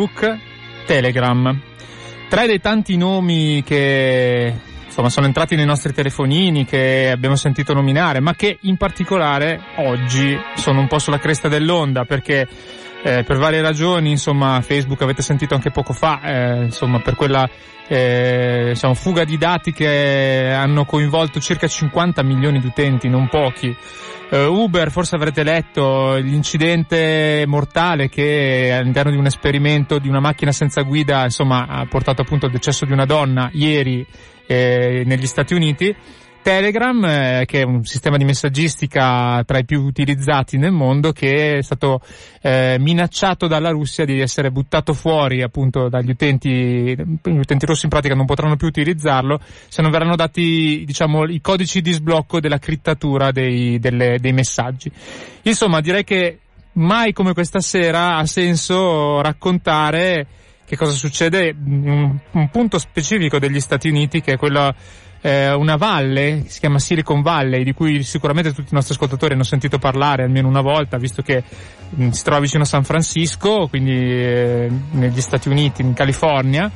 Facebook, Telegram. Tre dei tanti nomi che insomma sono entrati nei nostri telefonini, che abbiamo sentito nominare, ma che in particolare oggi sono un po' sulla cresta dell'onda perché eh, per varie ragioni, insomma, Facebook avete sentito anche poco fa, eh, insomma, per quella eh, diciamo, fuga di dati che hanno coinvolto circa 50 milioni di utenti, non pochi. Uh, Uber, forse avrete letto l'incidente mortale che all'interno di un esperimento di una macchina senza guida, insomma, ha portato appunto al decesso di una donna ieri eh, negli Stati Uniti. Telegram, eh, che è un sistema di messaggistica tra i più utilizzati nel mondo, che è stato eh, minacciato dalla Russia di essere buttato fuori appunto dagli utenti, gli utenti russi in pratica non potranno più utilizzarlo se non verranno dati diciamo i codici di sblocco della crittatura dei, delle, dei messaggi. Insomma, direi che mai come questa sera ha senso raccontare che cosa succede in un, un punto specifico degli Stati Uniti che è quello eh, una valle, si chiama Silicon Valley, di cui sicuramente tutti i nostri ascoltatori hanno sentito parlare almeno una volta, visto che mh, si trova vicino a San Francisco, quindi eh, negli Stati Uniti, in California,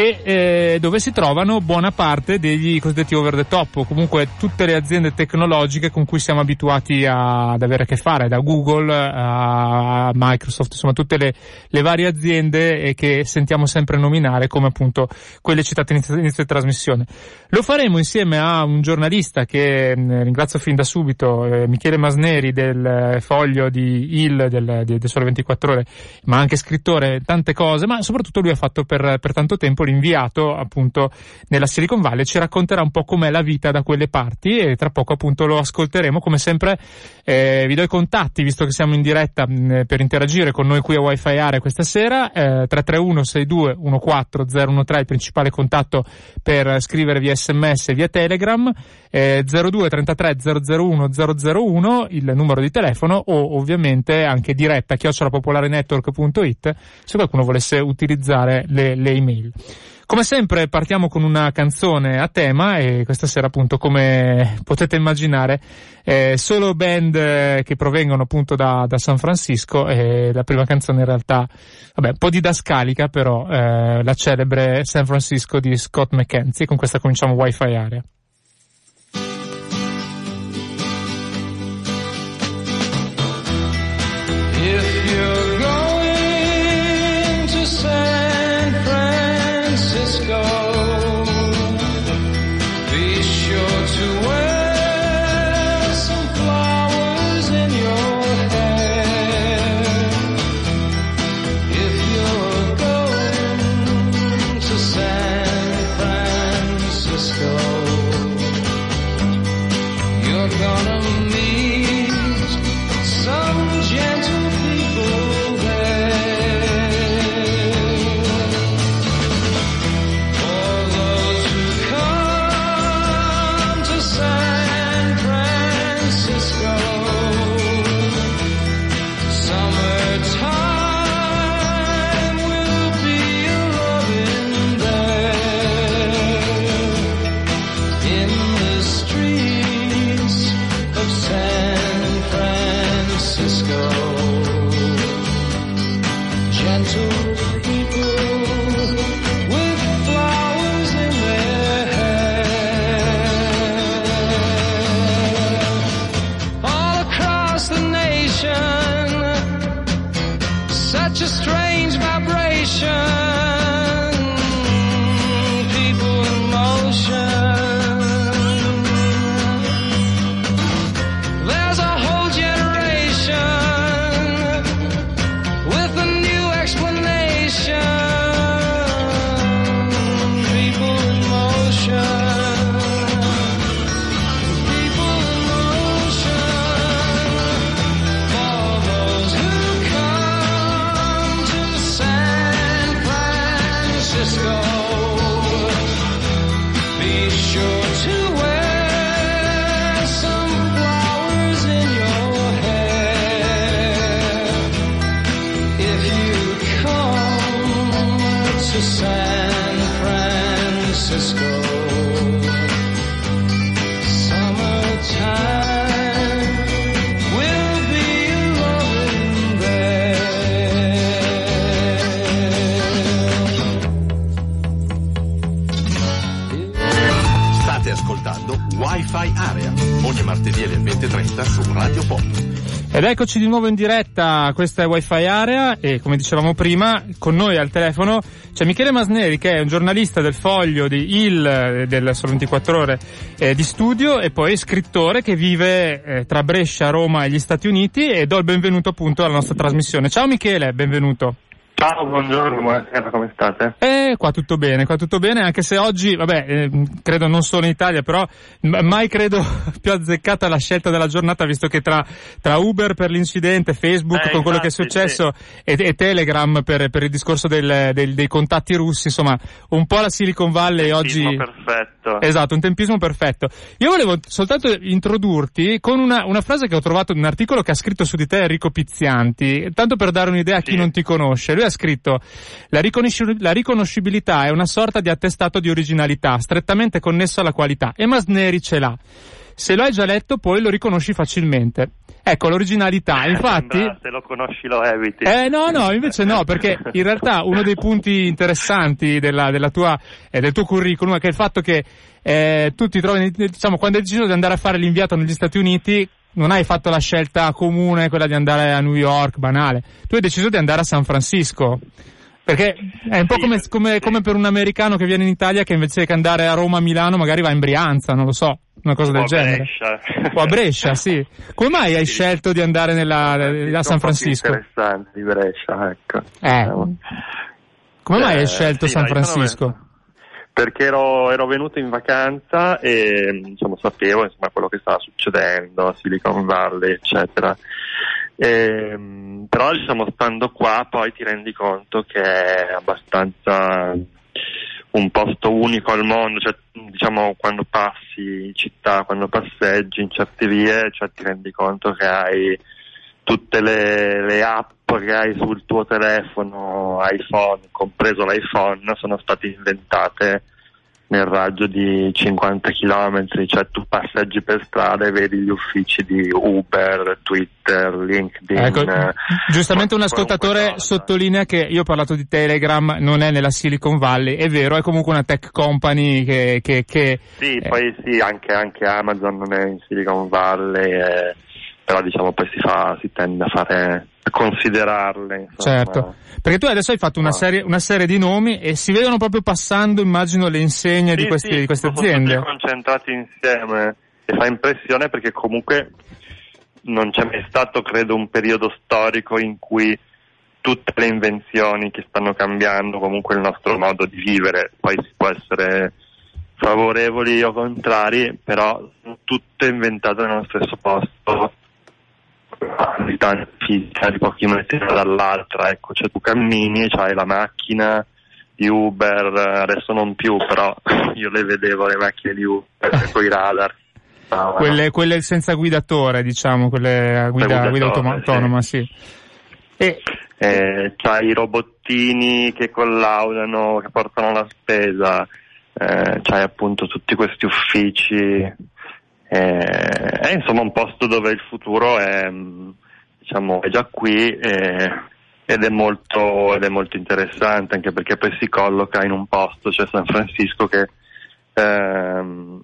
e eh, dove si trovano buona parte degli cosiddetti over the top o comunque tutte le aziende tecnologiche con cui siamo abituati a, ad avere a che fare, da Google a Microsoft, insomma tutte le, le varie aziende che sentiamo sempre nominare come appunto quelle citate in inizio di trasmissione. Lo faremo insieme a un giornalista che mh, ringrazio fin da subito, eh, Michele Masneri del foglio di Il del, del Sole 24 Ore, ma anche scrittore, tante cose, ma soprattutto lui ha fatto per, per tanto tempo l'inviato appunto nella Silicon Valley, ci racconterà un po' com'è la vita da quelle parti e tra poco appunto lo ascolteremo. Come sempre eh, vi do i contatti, visto che siamo in diretta mh, per interagire con noi qui a Wi-Fi Area questa sera, eh, 331 62 14 013 il principale contatto per scrivere sms via telegram, eh, 02 33 001 001 il numero di telefono o ovviamente anche diretta chiocciolapopolarenetwork.it se qualcuno volesse utilizzare le, le email. Come sempre partiamo con una canzone a tema e questa sera appunto come potete immaginare eh, solo band eh, che provengono appunto da, da San Francisco e la prima canzone in realtà vabbè un po' didascalica però eh, la celebre San Francisco di Scott McKenzie con questa cominciamo Wi-Fi Area. Eccoci di nuovo in diretta, questa è Wi-Fi Area e come dicevamo prima, con noi al telefono c'è Michele Masneri che è un giornalista del Foglio, di Il, eh, del Solo 24 Ore eh, di studio e poi scrittore che vive eh, tra Brescia, Roma e gli Stati Uniti e do il benvenuto appunto alla nostra trasmissione. Ciao Michele, benvenuto. Ciao, buongiorno, buonasera, come state? Eh, qua tutto bene, qua tutto bene, anche se oggi, vabbè, eh, credo non solo in Italia, però mai credo più azzeccata la scelta della giornata, visto che tra, tra Uber per l'incidente, Facebook Eh, con quello che è infatti, successo e, e Telegram per, per il discorso del- del- dei contatti russi, insomma, un po' la Silicon Valley oggi... Tempismo perfetto. Esatto, un tempismo perfetto. Io volevo soltanto introdurti con una, una frase che ho trovato in un articolo che ha scritto su di te Enrico Pizzianti, tanto per dare un'idea a chi Sì. non ti conosce. Lui ha scritto la, riconosci- la riconoscibilità è una sorta di attestato di originalità, strettamente connesso alla qualità, e Masneri ce l'ha. Se lo hai già letto poi lo riconosci facilmente. Ecco, l'originalità, infatti... Sembra, se lo conosci lo eviti. Eh no, no, invece no, perché in realtà uno dei punti interessanti della, della tua, eh, del tuo curriculum è che il fatto che eh, tu ti trovi, diciamo, quando hai deciso di andare a fare l'inviato negli Stati Uniti, non hai fatto la scelta comune, quella di andare a New York, banale. Tu hai deciso di andare a San Francisco. Perché è un po' come, come- come per un americano che viene in Italia che invece che andare a Roma, Milano, magari va in Brianza, non lo so, una cosa O del a genere. Brescia. O a Brescia, sì. Come mai hai Sì. scelto di andare nella, a San Francisco? Interessante di Brescia, ecco. Eh. Come mai hai Eh, scelto sì, San Francisco? Perché ero, ero venuto in vacanza e diciamo, sapevo insomma, quello che stava succedendo a Silicon Valley, eccetera. Ehm, però diciamo, stando qua poi ti rendi conto che è abbastanza un posto unico al mondo, cioè, diciamo quando passi in città, quando passeggi in certe vie, cioè, ti rendi conto che hai tutte le, le app che hai sul tuo telefono, iPhone, compreso l'iPhone, sono state inventate nel raggio di 50 km, cioè tu passeggi per strada e vedi gli uffici di Uber, Twitter, LinkedIn. Ecco, eh, giustamente un ascoltatore sottolinea che io ho parlato di Telegram, non è nella Silicon Valley, è vero, è comunque una tech company che... che, che Sì, eh, poi sì, anche, anche Amazon non è in Silicon Valley, eh, però diciamo poi si fa, si tende a fare, a considerarle. Insomma. Certo, perché tu adesso hai fatto una No. serie, una serie di nomi e si vedono proprio passando, immagino, le insegne di, Sì, questi- sì, di queste sono aziende. tutti concentrati insieme e fa impressione perché comunque non c'è mai stato, credo, un periodo storico in cui tutte le invenzioni che stanno cambiando comunque il nostro modo di vivere, poi si può essere favorevoli o contrari, però sono tutte inventate nello stesso posto a distanza fisica di pochi metri dall'altra, ecco, cioè tu cammini e c'hai la macchina di Uber, adesso non più, però io le vedevo le macchine di Uber con i radar. Ah, Quelle, quelle senza guidatore, diciamo, quelle a guida, guida automa- sì. autonoma, sì. E, eh, c'hai i robottini che collaudano, che portano la spesa, eh, c'hai appunto tutti questi uffici. Eh, è insomma un posto dove il futuro è, diciamo, è già qui eh, ed, è molto, ed è molto interessante anche perché poi si colloca in un posto, cioè San Francisco, che ehm,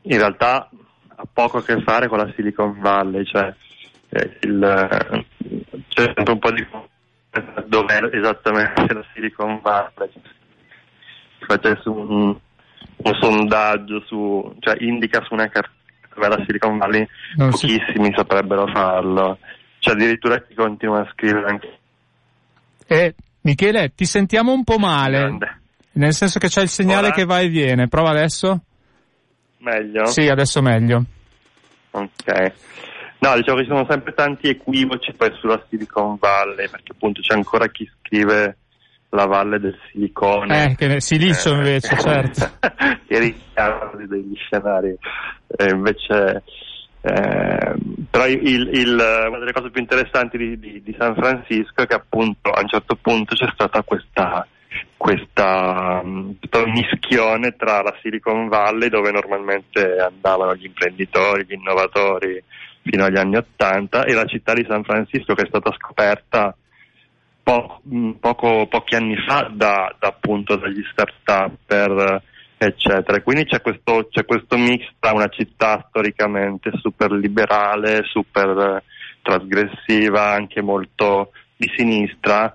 in realtà ha poco a che fare con la Silicon Valley, cioè eh, il, c'è sempre un po' di dove esattamente la Silicon Valley. Se facesse un, un sondaggio su, cioè indica su una carta dove è la Silicon Valley, Non si- pochissimi saprebbero farlo. Cioè addirittura chi continua a scrivere anche e, Michele, ti sentiamo un po' male, grande. nel senso che c'è il segnale Ora? che va e viene. Prova adesso? Meglio? Sì, adesso meglio. Ok. No, diciamo che ci sono sempre tanti equivoci poi sulla Silicon Valley, perché appunto c'è ancora chi scrive la valle del silicone. Eh, che ne- silicio invece, certo. che richiamano degli scenari. Eh, invece, eh, però il- il- una delle cose più interessanti di, di- di San Francisco è che appunto a un certo punto c'è stata questa questa, questo mischione tra la Silicon Valley dove normalmente andavano gli imprenditori, gli innovatori fino agli anni Ottanta e la città di San Francisco che è stata scoperta po- mh, poco- pochi anni fa da, da appunto dagli start-up eccetera. Quindi c'è questo, c'è questo mix tra una città storicamente super liberale, super trasgressiva, anche molto di sinistra,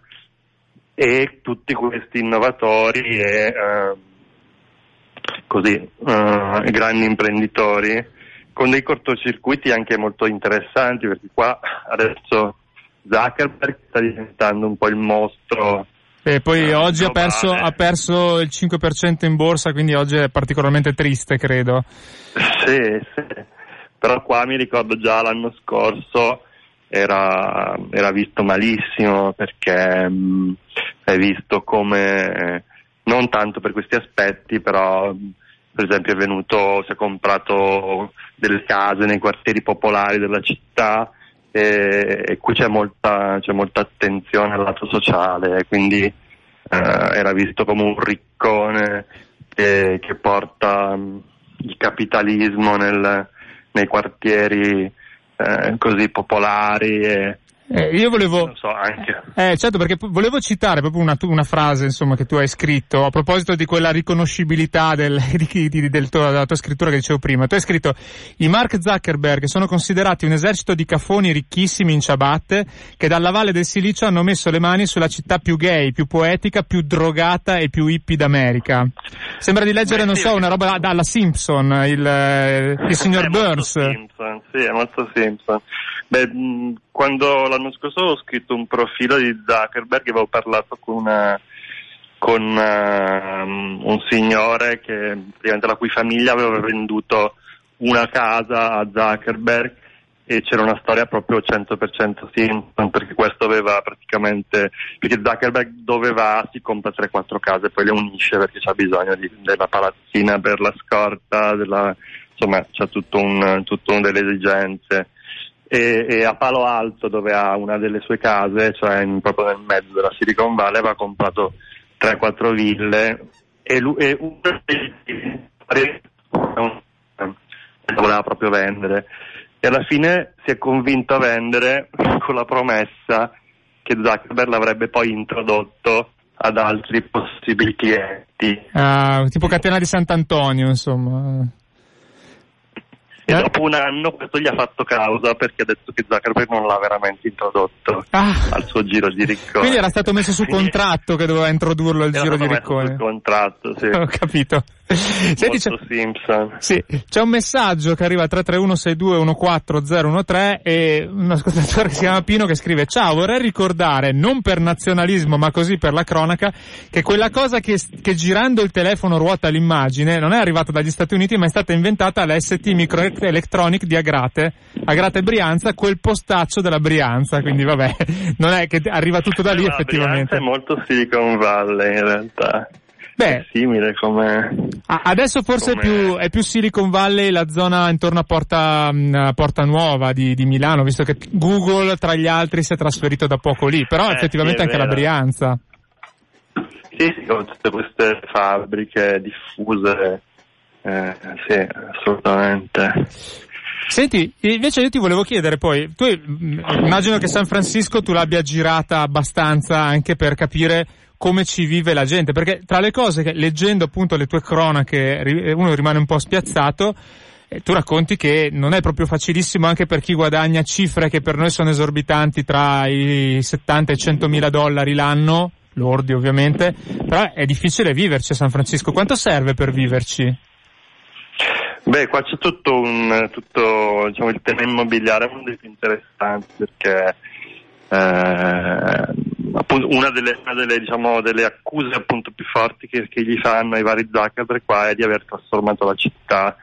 e tutti questi innovatori e eh, così eh, grandi imprenditori con dei cortocircuiti anche molto interessanti perché qua adesso Zuckerberg sta diventando un po' il mostro E poi Eh, oggi ha perso, ha perso il 5% in borsa, quindi oggi è particolarmente triste, credo. Sì, sì. Però qua mi ricordo già l'anno scorso era, era visto malissimo perché mh, è visto come, non tanto per questi aspetti, però per esempio è venuto, si è comprato delle case nei quartieri popolari della città e, qui c'è molta, c'è molta attenzione al lato sociale, quindi eh, era visto come un riccone che, che porta mh, il capitalismo nel- nei quartieri eh, così popolari e Eh, io volevo... non so anche Eh, certo, perché volevo citare proprio una, una frase, insomma, che tu hai scritto a proposito di quella riconoscibilità del, di- di- del tuo- della tua scrittura che dicevo prima. Tu hai scritto i Mark Zuckerberg sono considerati un esercito di cafoni ricchissimi in ciabatte che dalla Valle del Silicio hanno messo le mani sulla città più gay, più poetica, più drogata e più hippie d'America. Sembra di leggere, Beh, non sì, so, una roba da- dalla Simpson, il, eh, il signor Burns. Simpson, sì, è molto Simpson. Beh, quando l'anno scorso avevo scritto un profilo di Zuckerberg avevo parlato con, una- con ehm, un signore che, la cui famiglia aveva venduto una casa a Zuckerberg e c'era una storia proprio 100% Simpson perché questo aveva praticamente perché Zuckerberg dove va si compra 3-4 case poi le unisce perché c'ha bisogno di- della palazzina per la scorta della, insomma c'ha tutto un, tutto un delle esigenze e, e a Palo Alto dove ha una delle sue case cioè in- proprio nel mezzo della Silicon Valley aveva comprato 3-4 ville e, lui, e dei voleva proprio vendere e alla fine si è convinto a vendere con la promessa che Zuckerberg l'avrebbe poi introdotto ad altri possibili clienti Ah, tipo catena di Sant'Antonio, insomma. E Eh? dopo un anno questo gli ha fatto causa perché ha detto che Zuckerberg non l'ha veramente introdotto Ah. al suo giro di riccone Quindi era stato messo su contratto che doveva introdurlo era giro di stato messo Riccone. contratto sì. Ho capito. Senti, c'è, sì, c'è un messaggio che arriva al 331-6214013 e un ascoltatore che si chiama Pino che scrive Ciao, vorrei ricordare, non per nazionalismo ma così per la cronaca, che quella cosa che, che girando il telefono ruota l'immagine non è arrivata dagli Stati Uniti ma è stata inventata alla ST Microelectronic di Agrate, Agrate Brianza, quel postaccio della Brianza, quindi vabbè, non è che arriva tutto da lì Ma effettivamente. Brianza è molto Silicon Valley in realtà Beh, è simile come Adesso forse è Come- più, è più Silicon Valley la zona intorno a Porta, mh, a Porta Nuova di, di Milano, visto che Google tra gli altri si è trasferito da poco lì, però Eh, effettivamente sì, è anche la vero. Brianza. Sì, sì, con tutte queste fabbriche diffuse, eh, sì, assolutamente. Senti, invece io ti volevo chiedere poi, tu mh, immagino che San Francisco tu l'abbia girata abbastanza anche per capire come ci vive la gente, perché tra le cose che leggendo appunto le tue cronache uno rimane un po' spiazzato, eh, tu racconti che non è proprio facilissimo anche per chi guadagna cifre che per noi sono esorbitanti tra i 70 e i 100 mila dollari l'anno, lordi ovviamente, però è difficile viverci a San Francisco. Quanto serve per viverci? Beh, qua c'è tutto un, tutto, diciamo, il tema immobiliare è uno dei più interessanti perché eh, una delle, una delle, diciamo, delle accuse più forti che, che gli fanno i vari Zuckerberg qua è di aver trasformato la città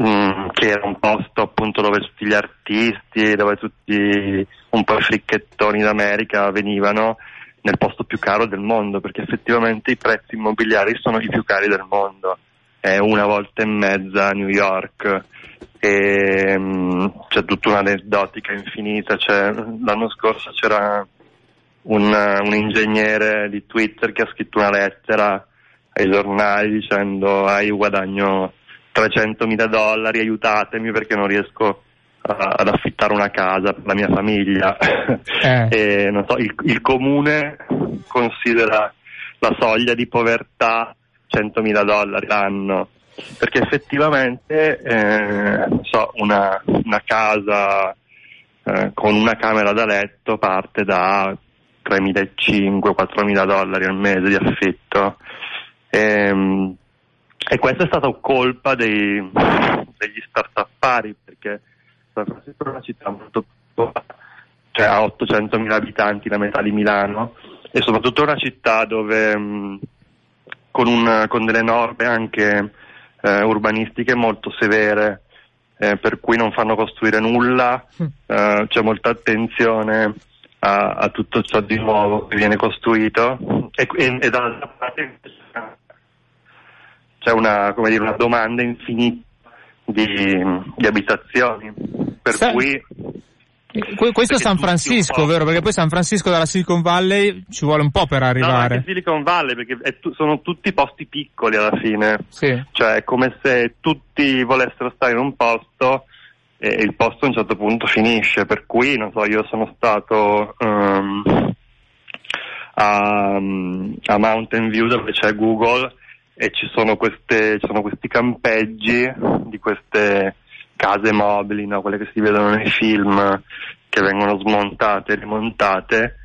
mm, che era un posto appunto dove tutti gli artisti, dove tutti un po' i fricchettoni d'America venivano nel posto più caro del mondo, perché effettivamente i prezzi immobiliari sono i più cari del mondo. È una volta e mezza a New York e mm, c'è tutta un'aneddotica infinita. C'è, l'anno scorso c'era un, un ingegnere di Twitter che ha scritto una lettera ai giornali dicendo ah, io guadagno 300 mila dollari, aiutatemi perché non riesco a- ad affittare una casa per la mia famiglia. Eh. e, non so, il, il comune considera la soglia di povertà 100.000 dollari l'anno, perché effettivamente eh, so, una, una casa eh, con una camera da letto parte da 3.500-4.000 dollari al mese di affitto. Ehm, e questa è stata colpa dei, degli start-upari, perché San Francisco è una città molto piccola, cioè ha 800.000 abitanti, la metà di Milano, e soprattutto è una città dove mh, con, un- con delle norme anche eh, urbanistiche molto severe, eh, per cui non fanno costruire nulla, eh, c'è molta attenzione a, a tutto ciò di nuovo che viene costruito e, e- e dall'altra parte c'è una, come dire, una domanda infinita di, di abitazioni, per Sa- cui que- Questo è San Francisco, vero? Perché poi San Francisco dalla Silicon Valley ci vuole un po' per no, anche arrivare. Silicon Valley, perché tu- sono tutti posti piccoli alla fine. Sì. Cioè è come se tutti volessero stare in un posto e il posto a un certo punto finisce, per cui non so, io sono stato ehm, a, a Mountain View dove c'è Google e ci sono, queste, ci sono questi campeggi di queste case mobili, no? quelle che si vedono nei film che vengono smontate e rimontate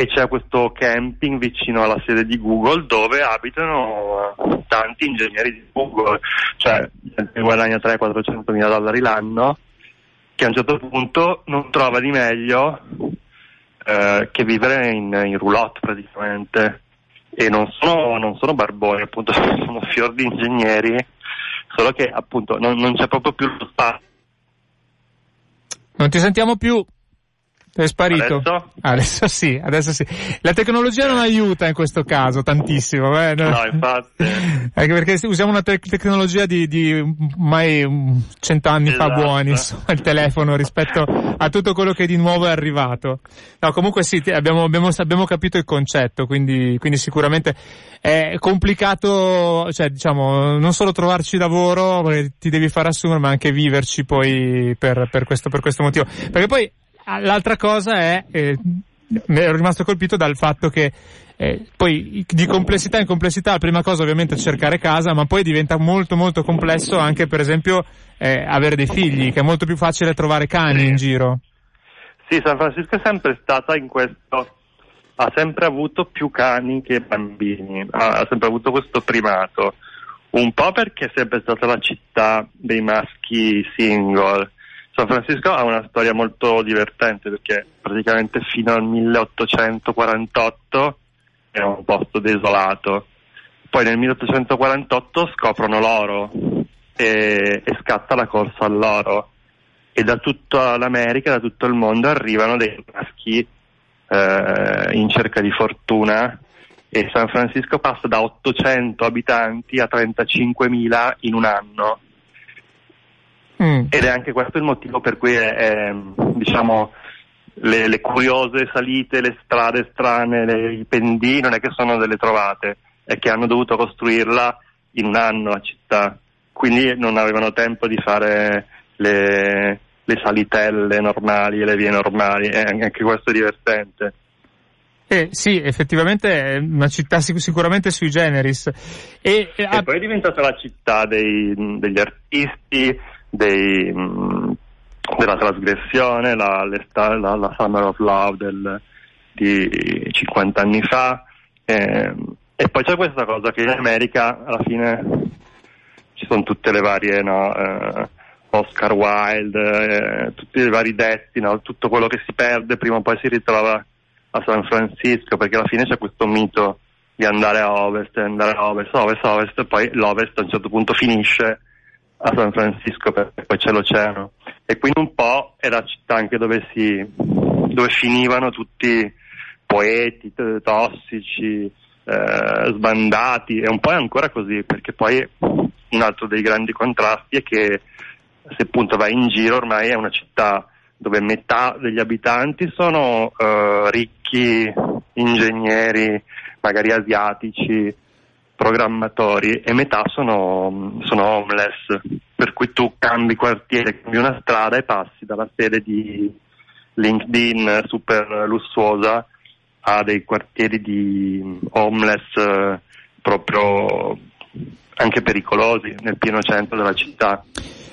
e c'è questo camping vicino alla sede di Google dove abitano eh, tanti ingegneri di Google, cioè che guadagna 300-400 mila dollari l'anno, che a un certo punto non trova di meglio eh, che vivere in, in roulotte praticamente. E non sono, non sono barboni, appunto, sono fior di ingegneri, solo che appunto non, non c'è proprio più lo spazio. Non ti sentiamo più. Sei sparito. Adesso? Adesso sì, adesso sì. La tecnologia non aiuta in questo caso tantissimo. eh, no? No, infatti. Anche perché usiamo una tec- tecnologia di, di mai um, cent'anni fa Esatto. buoni, insomma, il telefono rispetto a tutto quello che di nuovo è arrivato. No, comunque sì, abbiamo, abbiamo, abbiamo capito il concetto, quindi, quindi sicuramente è complicato, cioè diciamo, non solo trovarci lavoro, perché ti devi far assumere, ma anche viverci poi per, per questo, per questo motivo. Perché poi l'altra cosa è, eh, ero rimasto colpito dal fatto che eh, poi di complessità in complessità, la prima cosa ovviamente è cercare casa, ma poi diventa molto molto complesso anche per esempio eh, avere dei figli, che è molto più facile trovare cani in giro. Sì, San Francisco è sempre stata in questo, ha sempre avuto più cani che bambini, ha sempre avuto questo primato, un po' perché è sempre stata la città dei maschi single. San Francisco ha una storia molto divertente perché praticamente fino al 1848 era un posto desolato. Poi nel 1848 scoprono l'oro e, e scatta la corsa all'oro. E da tutta l'America, da tutto il mondo arrivano dei maschi eh, in cerca di fortuna. E San Francisco passa da 800 abitanti a 35.000 in un anno Mm. ed è anche questo il motivo per cui è, è, diciamo, le, le curiose salite, le strade strane, le- i pendii non è che sono delle trovate, è che hanno dovuto costruirla in un anno la città, quindi non avevano tempo di fare le, le salitelle normali e le vie normali, e anche questo è divertente. Eh, sì, effettivamente è una città sic- sicuramente sui generis. E, e- ah, E poi è diventata la città dei- degli artisti, dei, mh, della trasgressione, la, la- la Summer of Love del- di 50 anni fa. ehm, e poi c'è questa cosa che in America alla fine ci sono tutte le varie no, eh, Oscar Wilde, eh, tutti i vari detti, no, tutto quello che si perde prima o poi si ritrova a San Francisco, perché alla fine c'è questo mito di andare a ovest, andare a ovest, ovest, ovest, e poi l'ovest a un certo punto finisce a San Francisco perché poi c'è l'oceano. E quindi un po' è la città anche dove si dove finivano tutti poeti tossici, eh, sbandati, e un po' è ancora così, perché poi un altro dei grandi contrasti è che se appunto vai in giro ormai è una città dove metà degli abitanti sono eh, ricchi ingegneri, magari asiatici, programmatori e metà sono, sono homeless, per cui tu cambi quartiere, cambi una strada e passi dalla sede di LinkedIn super lussuosa a dei quartieri di homeless eh, proprio anche pericolosi nel pieno centro della città.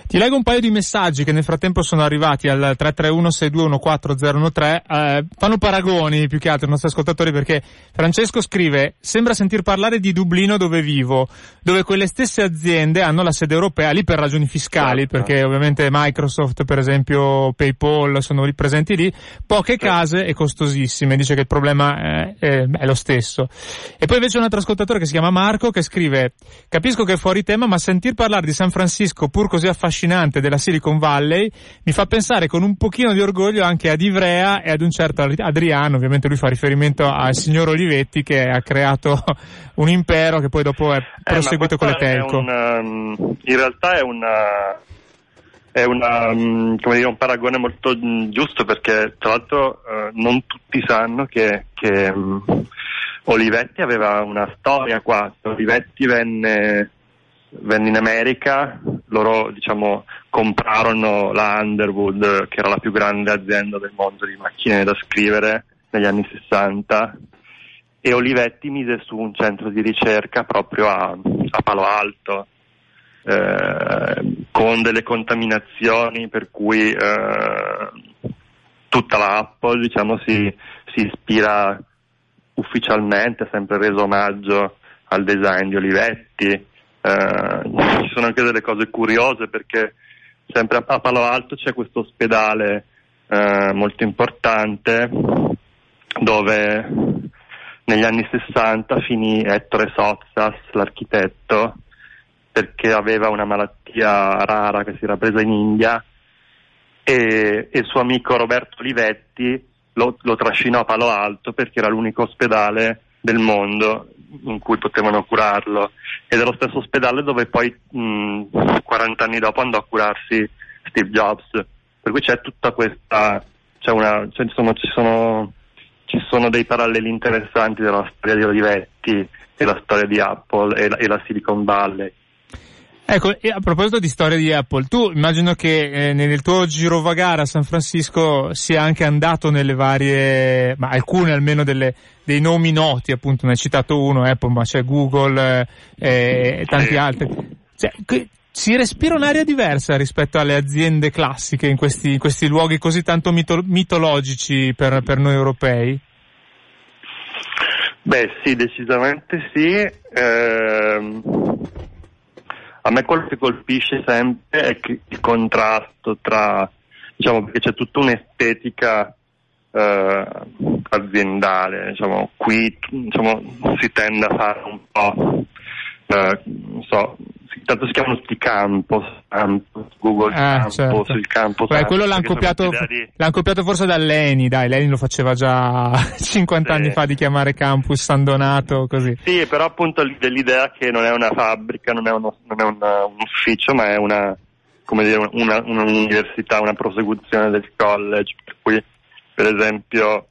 Ti leggo un paio di messaggi che nel frattempo sono arrivati al 331-6214013, eh, fanno paragoni più che altro i nostri ascoltatori perché Francesco scrive sembra sentir parlare di Dublino dove vivo, dove quelle stesse aziende hanno la sede europea lì per ragioni fiscali, Certo. perché ovviamente Microsoft per esempio, PayPal sono lì presenti lì, poche case e costosissime, dice che il problema è, è- è lo stesso. E poi invece un altro ascoltatore che si chiama Marco che scrive capisco che è fuori tema ma sentir parlare di San Francisco pur così affascinante della Silicon Valley mi fa pensare con un pochino di orgoglio anche ad Ivrea e ad un certo Adriano, ovviamente lui fa riferimento al signor Olivetti che ha creato un impero che poi dopo è Eh, proseguito con le telco. un, um, in realtà è una è una, come dire, un paragone molto mm, giusto perché tra l'altro eh, non tutti sanno che, che, mm, Olivetti aveva una storia qua. Olivetti venne, venne in America, loro diciamo comprarono la Underwood che era la più grande azienda del mondo di macchine da scrivere negli anni 60 e Olivetti mise su un centro di ricerca proprio a, a Palo Alto eh, con delle contaminazioni per cui eh, tutta la Apple diciamo, si, si ispira ufficialmente, ha sempre reso omaggio al design di Olivetti. Eh, ci sono anche delle cose curiose perché sempre a, Palo Alto c'è questo ospedale eh, molto importante dove negli anni 60 finì Ettore Sozzas, l'architetto, perché aveva una malattia rara che si era presa in India e, e il suo amico Roberto Olivetti lo, lo trascinò a Palo Alto perché era l'unico ospedale del mondo in cui potevano curarlo. Ed è lo stesso ospedale dove poi mh, 40 anni dopo andò a curarsi Steve Jobs. Per cui c'è tutta questa c'è una, c'è, insomma, ci sono ci sono dei paralleli interessanti della storia di Olivetti e la storia di Apple e la, e la Silicon Valley Ecco, e a proposito di storia di Apple, tu immagino che eh, nel tuo girovagare a San Francisco sia anche andato nelle varie, ma alcune almeno delle, dei nomi noti, appunto, ne hai citato uno, Apple, ma c'è Google eh, e tanti altri. Cioè, que- si respira un'area diversa rispetto alle aziende classiche in questi, in questi luoghi così tanto mito- mitologici per, per noi europei? Beh sì, decisamente sì. Ehm, a me quello che colpisce sempre è il contrasto tra, diciamo, perché c'è tutta un'estetica eh, aziendale, diciamo, qui diciamo, si tende a fare un po', eh, non so, tanto si chiamano tutti campus, campus Google Ah, Campus, certo. il campus. Beh, quello l'hanno copiato, di- l'hanno copiato forse da Leni, dai, Leni lo faceva già 50 Sì. anni fa di chiamare campus San Donato, così. Sì, però appunto dell'idea che non è una fabbrica, non è, uno- non è una- un ufficio, ma è una, come dire, una- un'università, una prosecuzione del college, per cui per esempio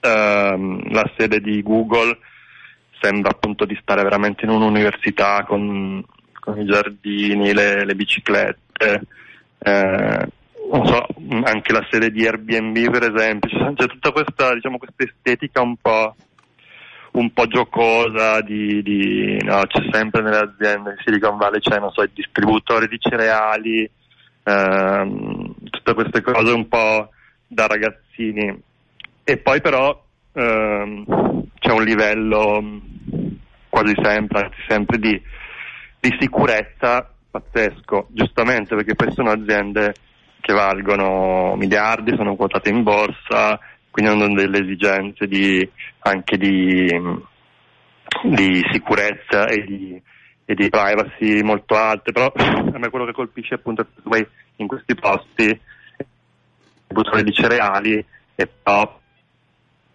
ehm, la sede di Google sembra appunto di stare veramente in un'università con, con i giardini, le, le biciclette, eh, non so, anche la sede di Airbnb per esempio, c'è, c'è tutta questa, diciamo, questa estetica un po' un po' giocosa di, di- no, c'è sempre nelle aziende di Silicon Valley c'è so il distributore di cereali ehm, tutte queste cose un po' da ragazzini. E poi però ehm, c'è un livello mh, quasi sempre anzi sempre di, di sicurezza pazzesco. Giustamente perché poi sono aziende che valgono miliardi sono quotate in borsa quindi hanno delle esigenze di, anche di, di sicurezza e di, e di privacy molto alte, però a me quello che colpisce appunto è che in questi posti, distributore di cereali e però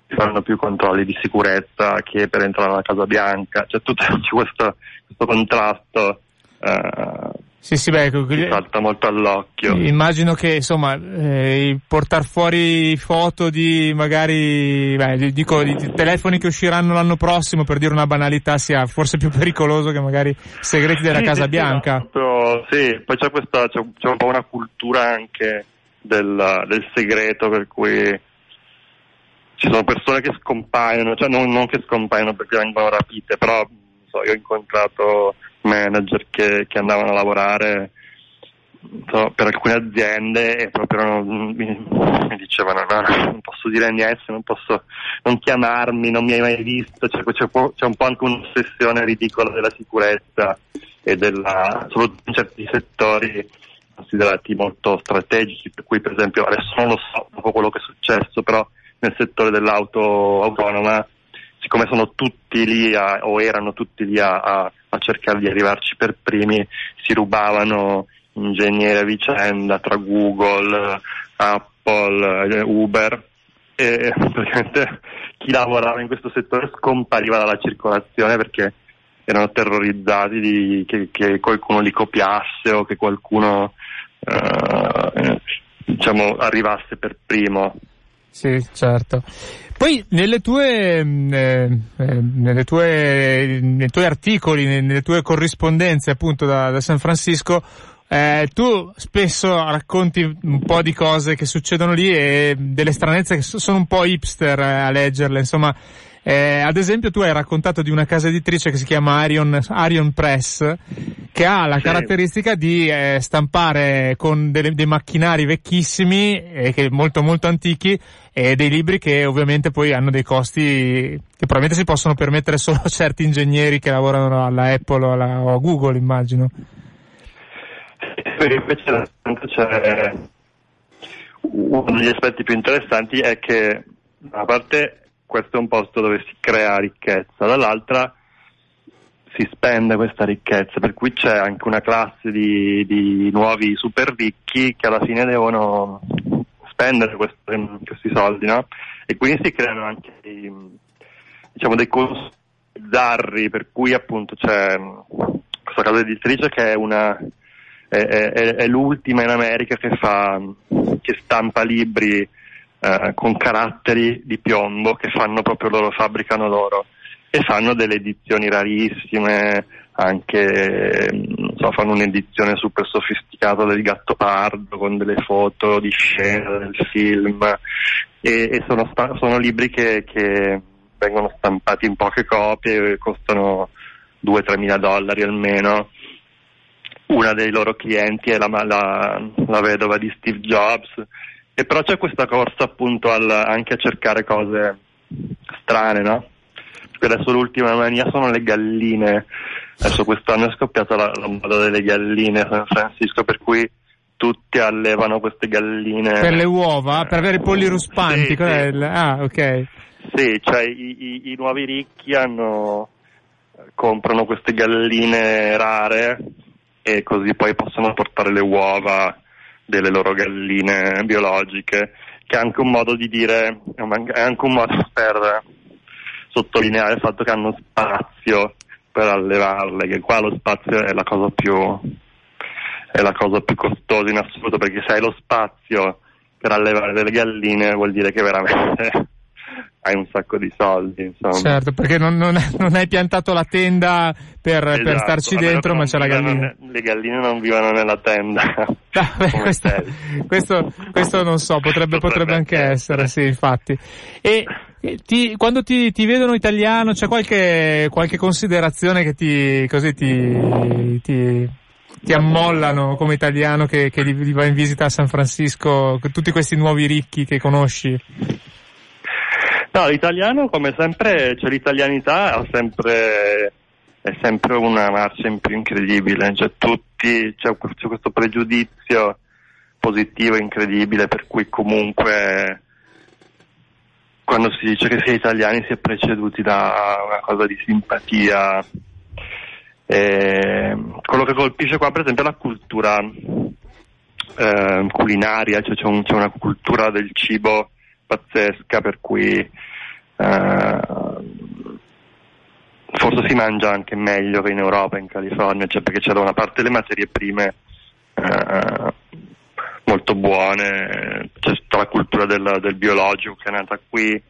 fanno più controlli di sicurezza che per entrare alla Casa Bianca, c'è tutto questo, questo contrasto eh, Sì, sì, beh, ecco, salta molto all'occhio. immagino che insomma eh, portare fuori foto di magari beh, di- dico di telefoni che usciranno l'anno prossimo per dire una banalità sia forse più pericoloso che magari segreti della Sì, Casa sì, sì, Bianca. no, proprio- sì, poi c'è questa, c'è, c'è un po' una cultura anche del, del segreto per cui ci sono persone che scompaiono, cioè non, non che scompaiono perché vengono rapite, però so, io ho incontrato manager che, che andavano a lavorare so, per alcune aziende e proprio non- mi, mi dicevano no, no, non posso dire niente, non posso non chiamarmi, non mi hai mai visto, cioè, c'è, c'è un po' anche un'ossessione ridicola della sicurezza e della, soprattutto in certi settori considerati molto strategici, per cui per esempio adesso non lo so dopo quello che è successo, però nel settore dell'auto autonoma, siccome sono tutti lì a- o erano tutti lì a, a- a cercare di arrivarci per primi, si rubavano ingegneri a vicenda tra Google, Apple, eh, Uber e praticamente chi lavorava in questo settore scompariva dalla circolazione perché erano terrorizzati di, che, che qualcuno li copiasse o che qualcuno eh, diciamo, arrivasse per primo. Sì, certo. Poi nelle tue, mh, eh, eh, nelle tue, nei tuoi articoli, ne- nelle tue corrispondenze appunto da, da San Francisco, eh, tu spesso racconti un po' di cose che succedono lì e delle stranezze che so- sono un po' hipster eh, a leggerle, insomma. Eh, ad esempio tu hai raccontato di una casa editrice che si chiama Arion, Arion Press che ha la Sì. caratteristica di eh, stampare con delle- dei macchinari vecchissimi e che molto molto antichi e dei libri che ovviamente poi hanno dei costi che probabilmente si possono permettere solo certi ingegneri che lavorano alla Apple o, alla, o a Google immagino. Invece c'è uno degli aspetti più interessanti è che da una parte questo è un posto dove si crea ricchezza, dall'altra si spende questa ricchezza, per cui c'è anche una classe di, di nuovi super ricchi che alla fine devono spendere queste- questi soldi, no? E quindi si creano anche diciamo, dei costi zarri, per cui appunto c'è questa casa editrice che è una è, è- è l'ultima in America che fa che stampa libri eh, con caratteri di piombo che fanno proprio loro, fabbricano loro e fanno delle edizioni rarissime, anche non so, fanno un'edizione super sofisticata del gatto pardo con delle foto di scena del film e, e sono, sono libri che, che vengono stampati in poche copie e costano 2-3 mila dollari almeno una dei loro clienti è la, la- la vedova di Steve Jobs e però c'è questa corsa appunto al- anche a cercare cose strane, no? Perché adesso l'ultima mania sono le galline, adesso quest'anno è scoppiata la, la moda delle galline a San Francisco per cui tutti allevano queste galline. Per le uova, per avere i polli ruspanti, Sì, sì. il- ah ok. Sì, cioè i, i- i nuovi ricchi hanno, comprano queste galline rare e così poi possono portare le uova delle loro galline biologiche, che è anche un modo di dire, è anche un modo per sottolineare il fatto che hanno spazio per allevarle, che qua lo spazio è la cosa più, è la cosa più costosa in assoluto, perché se hai lo spazio per allevare delle galline vuol dire che veramente hai un sacco di soldi, insomma. Certo, perché non, non- non hai piantato la tenda per, per Esatto, starci a meno dentro, ma c'è la gallina. ne- le galline non vivono nella tenda. Ah, beh, questo, questo, questo non so, potrebbe, potrebbe anche essere, sì, infatti. E ti- quando ti, ti vedono italiano, c'è qualche, qualche considerazione che ti, così ti, ti, ti ammollano come italiano che, che li, li va in visita a San Francisco, tutti questi nuovi ricchi che conosci? No, l'italiano come sempre, cioè l'italianità ha sempre, è sempre una marcia in più incredibile, cioè tutti, c'è, c'è questo pregiudizio positivo incredibile per cui comunque quando si dice che si è italiani si è preceduti da una cosa di simpatia. E quello che colpisce qua per esempio è la cultura eh, culinaria, cioè c'è, un- c'è una cultura del cibo pazzesca per cui eh, forse si mangia anche meglio che in Europa, in California, cioè perché c'è da una parte le materie prime eh, molto buone, c'è tutta la cultura del, del biologico che è nata qui,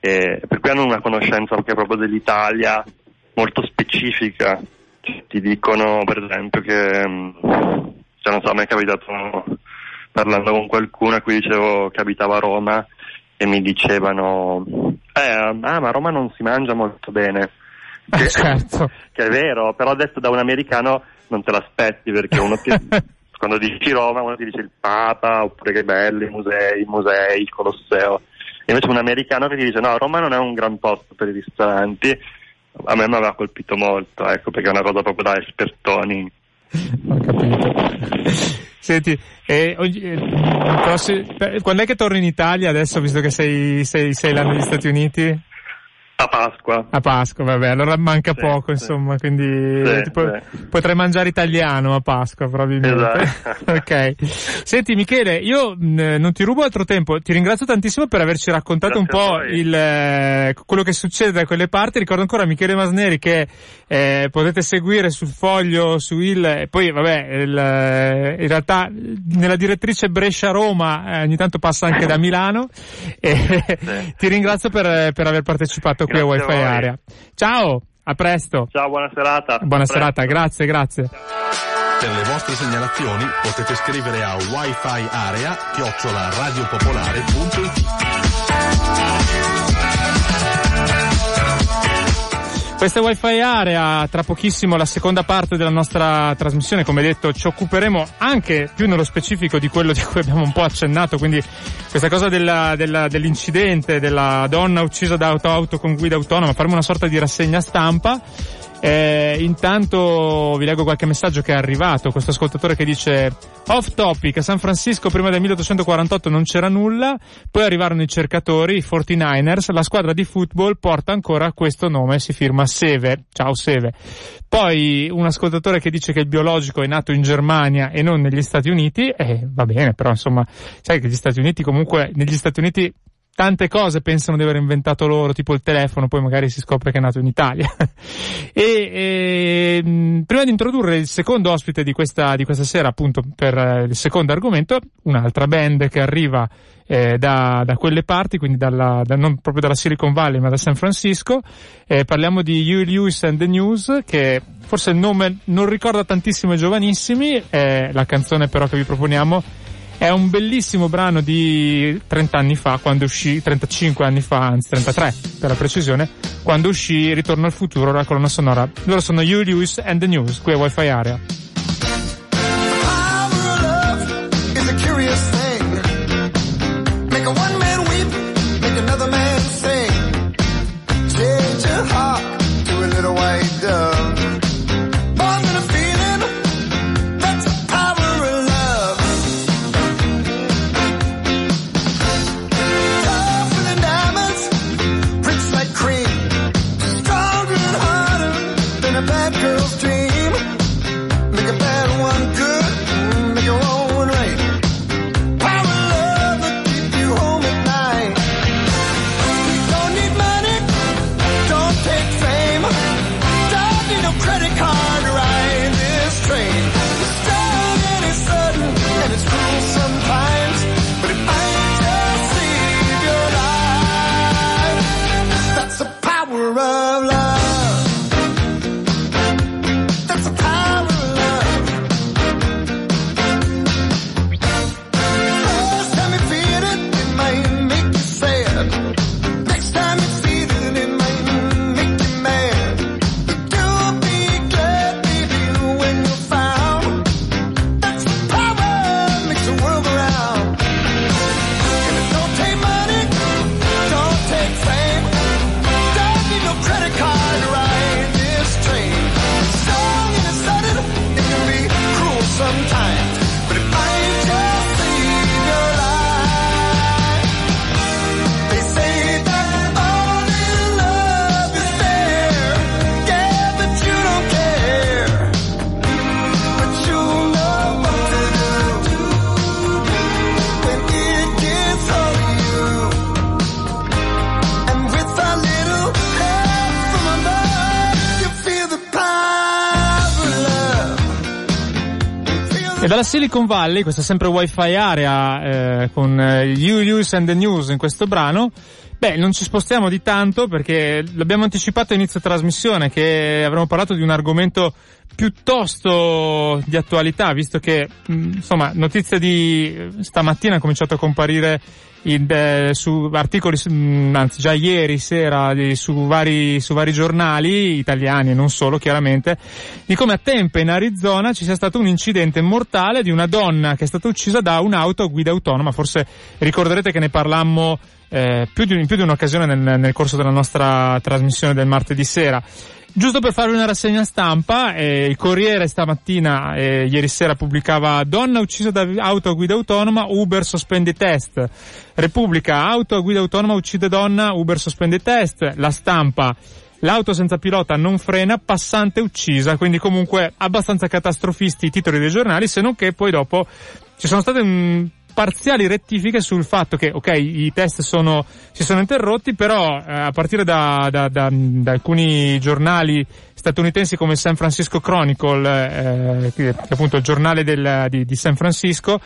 e per cui hanno una conoscenza anche proprio dell'Italia molto specifica. Cioè, ti dicono per esempio che, mm, cioè non so, mi è capitato parlando con qualcuno a cui dicevo che abitava a Roma e mi dicevano, eh, ah, ma a Roma non si mangia molto bene. Eh, certo. che è vero, però adesso da un americano non te l'aspetti perché uno ti, quando dici Roma uno ti dice il Papa oppure che belli i musei, i musei, il Colosseo. E invece un americano che ti dice no, Roma non è un gran posto per i ristoranti, a me mi aveva colpito molto, ecco, perché è una cosa proprio da espertoni. Ho capito. Senti, e oggi- eh, il prossi- per- quando è che torni in Italia adesso, visto che sei, sei, sei là negli Stati Uniti? A Pasqua. A Pasqua, vabbè, allora manca Sì, poco, sì. insomma, quindi Sì, tipo, sì. potrai mangiare italiano a Pasqua, probabilmente. Esatto. ok. Senti, Michele, io mh, non ti rubo altro tempo, ti ringrazio tantissimo per averci raccontato un Grazie a po' il, eh, quello che succede da quelle parti. Ricordo ancora Michele Masneri che eh, potete seguire sul foglio, su il, e poi vabbè, il, eh, in realtà nella direttrice Brescia-Roma eh, ogni tanto passa anche da Milano e ti ringrazio per, per aver partecipato qui a a Wi-Fi voi. Area. Ciao, a presto. Ciao, buona serata. Buona A serata, presto. grazie, grazie. Per le vostre segnalazioni potete scrivere a wifi area chiocciola radiopopolare.it Questa è Wi-Fi Area, tra pochissimo la seconda parte della nostra trasmissione, come detto ci occuperemo anche più nello specifico di quello di cui abbiamo un po' accennato, quindi questa cosa della- della- dell'incidente, della donna uccisa da auto, auto con guida autonoma, faremo una sorta di rassegna stampa. Eh, intanto vi leggo qualche messaggio che è arrivato, questo ascoltatore che dice off topic, a San Francisco prima del 1848 non c'era nulla, poi arrivarono i cercatori, i 49ers, la squadra di football porta ancora questo nome, si firma Seve, ciao Seve. Poi un ascoltatore che dice che il biologico è nato in Germania e non negli Stati Uniti, e va bene, però insomma, sai che gli Stati Uniti comunque, negli Stati Uniti tante cose pensano di aver inventato loro, tipo il telefono, poi magari si scopre che è nato in Italia. e, e, mh, prima di introdurre il secondo ospite di questa, di questa sera, appunto, per eh, il secondo argomento, un'altra band che arriva eh, da, da quelle parti, quindi dalla, da- non proprio dalla Silicon Valley, ma da San Francisco. Eh, parliamo di Huey Lewis and the News, che forse il nome non ricorda tantissimo ai giovanissimi, la canzone però che vi proponiamo è un bellissimo brano di 30 anni fa, quando uscì, 35 anni fa, anzi 33 per la precisione, quando uscì Ritorno al futuro, la colonna sonora. Loro sono Huey Lewis and the News, qui a Wi-Fi Area. girl. Dalla Silicon Valley, questa è sempre Wi-Fi Area, eh, con eh, You, Use and the News in questo brano, Beh, non ci spostiamo di tanto perché l'abbiamo anticipato a inizio trasmissione che avremmo parlato di un argomento piuttosto di attualità, visto che, mh, insomma, notizia di stamattina ha cominciato a comparire in, eh, su articoli, mh, anzi già ieri sera, di- su, vari, su vari giornali italiani e non solo chiaramente, di come a Tempe in Arizona ci sia stato un incidente mortale di una donna che è stata uccisa da un'auto a guida autonoma. Forse ricorderete che ne parlammo eh, più di, più di un'occasione nel, nel corso della nostra trasmissione del martedì sera. Giusto per farvi una rassegna stampa, eh, il Corriere stamattina, eh, ieri sera pubblicava donna uccisa da auto a guida autonoma, Uber sospende i test. Repubblica, auto a guida autonoma uccide donna, Uber sospende i test. La stampa, l'auto senza pilota non frena, passante uccisa, quindi comunque abbastanza catastrofisti i titoli dei giornali, se non che poi dopo ci sono state un parziali rettifiche sul fatto che, ok, i test sono, si sono interrotti, però eh, a partire da, da- da- da alcuni giornali statunitensi come San Francisco Chronicle, eh, che è appunto il giornale del- di, di San Francisco,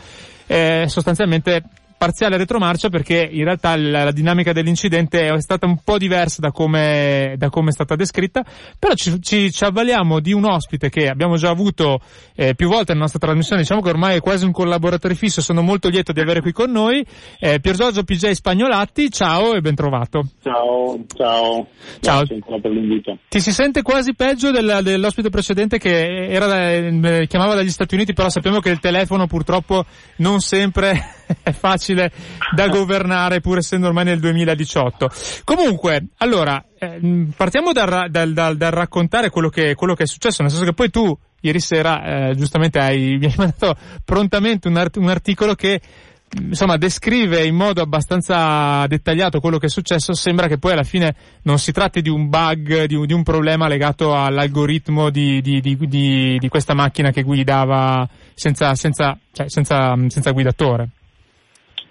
eh, sostanzialmente parziale retromarcia perché in realtà la, la dinamica dell'incidente è stata un po' diversa da come, da come è stata descritta, però ci, ci, ci avvaliamo di un ospite che abbiamo già avuto eh, più volte nella nostra trasmissione, diciamo che ormai è quasi un collaboratore fisso, sono molto lieto di avere qui con noi, eh, Pier Giorgio PJ Spagnolatti, ciao e ben trovato. Ciao, ciao. Ciao. Ti si sente quasi peggio del- dell'ospite precedente che era eh, chiamava dagli Stati Uniti, però sappiamo che il telefono purtroppo non sempre è facile da governare, pur essendo ormai nel 2018. Comunque, allora, eh, partiamo dal, dal- dal- dal raccontare quello che, quello che è successo, nel senso che poi tu, ieri sera, eh, giustamente hai, mi hai mandato prontamente un, art- un articolo che insomma descrive in modo abbastanza dettagliato quello che è successo, sembra che poi alla fine non si tratti di un bug, di un, di un problema legato all'algoritmo di, di- di questa macchina che guidava senza, senza, cioè, senza, senza guidatore.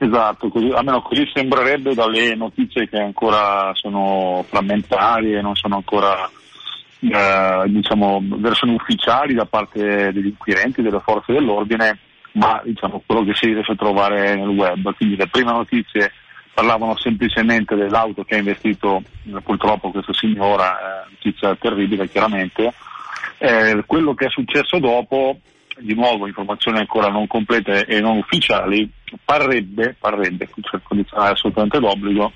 Esatto, così, almeno così sembrerebbe dalle notizie che ancora sono frammentarie, non sono ancora eh, diciamo, versioni ufficiali da parte degli inquirenti, delle forze dell'ordine, ma diciamo quello che si riesce a trovare nel web. Quindi le prime notizie parlavano semplicemente dell'auto che ha investito eh, purtroppo questa signora, eh, notizia terribile chiaramente. Eh, quello che è successo dopo, di nuovo informazioni ancora non complete e non ufficiali, parrebbe, parrebbe, cioè condizionale assolutamente d'obbligo,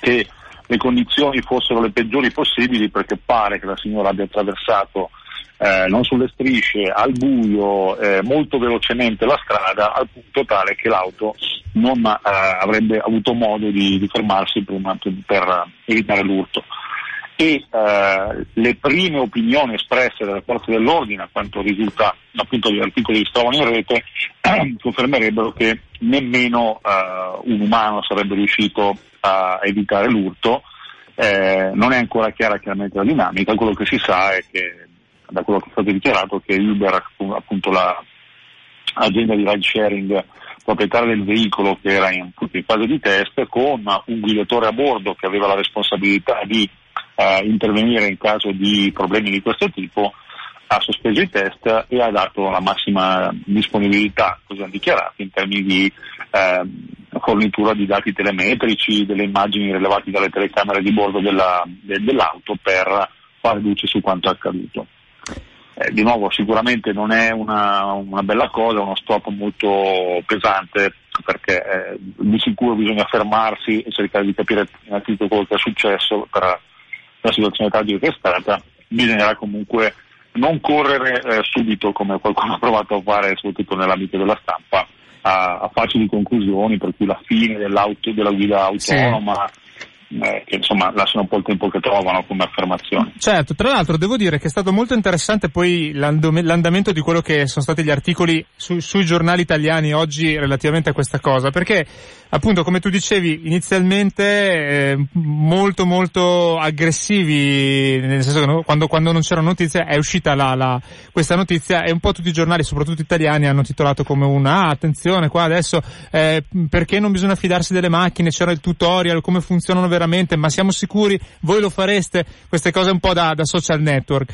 che le condizioni fossero le peggiori possibili perché pare che la signora abbia attraversato eh, non sulle strisce, al buio, eh, molto velocemente la strada al punto tale che l'auto non eh, avrebbe avuto modo di, di fermarsi per, per evitare l'urto. E eh, le prime opinioni espresse dalle forze dell'ordine, a quanto risulta appunto dagli articoli che si trovano in rete, confermerebbero che nemmeno eh, un umano sarebbe riuscito a evitare l'urto. Eh, non è ancora chiara chiaramente la dinamica, quello che si sa è che da quello che è stato dichiarato che Uber, appunto la azienda di ride sharing proprietaria del veicolo che era in, in fase di test, con un guidatore a bordo che aveva la responsabilità di eh, intervenire in caso di problemi di questo tipo, ha sospeso i test e ha dato la massima disponibilità, così hanno dichiarato, in termini di eh, fornitura di dati telemetrici, delle immagini rilevate dalle telecamere di bordo della- de- dell'auto per fare luce su quanto è accaduto. Eh, di nuovo sicuramente non è una, una bella cosa, uno stop molto pesante perché eh, di sicuro bisogna fermarsi e cercare di capire innanzitutto quello che è successo per la situazione tragica è stata, bisognerà comunque non correre eh, subito come qualcuno ha provato a fare soprattutto nell'ambito della stampa a, a facili conclusioni per cui la fine dell'auto, della guida Sì. autonoma eh, che insomma lasciano un po' il tempo che trovano come affermazioni. Certo, tra l'altro devo dire che è stato molto interessante poi l'andamento di quello che sono stati gli articoli su- sui giornali italiani oggi relativamente a questa cosa, perché appunto come tu dicevi inizialmente eh, molto molto aggressivi, nel senso che no- quando, quando non c'era notizia è uscita la, la- questa notizia e un po' tutti i giornali, soprattutto italiani, hanno titolato come una ah, attenzione qua adesso eh, perché non bisogna fidarsi delle macchine, c'era il tutorial, come funzionano veramente, ma siamo sicuri, voi lo fareste, queste cose un po' da, da social network.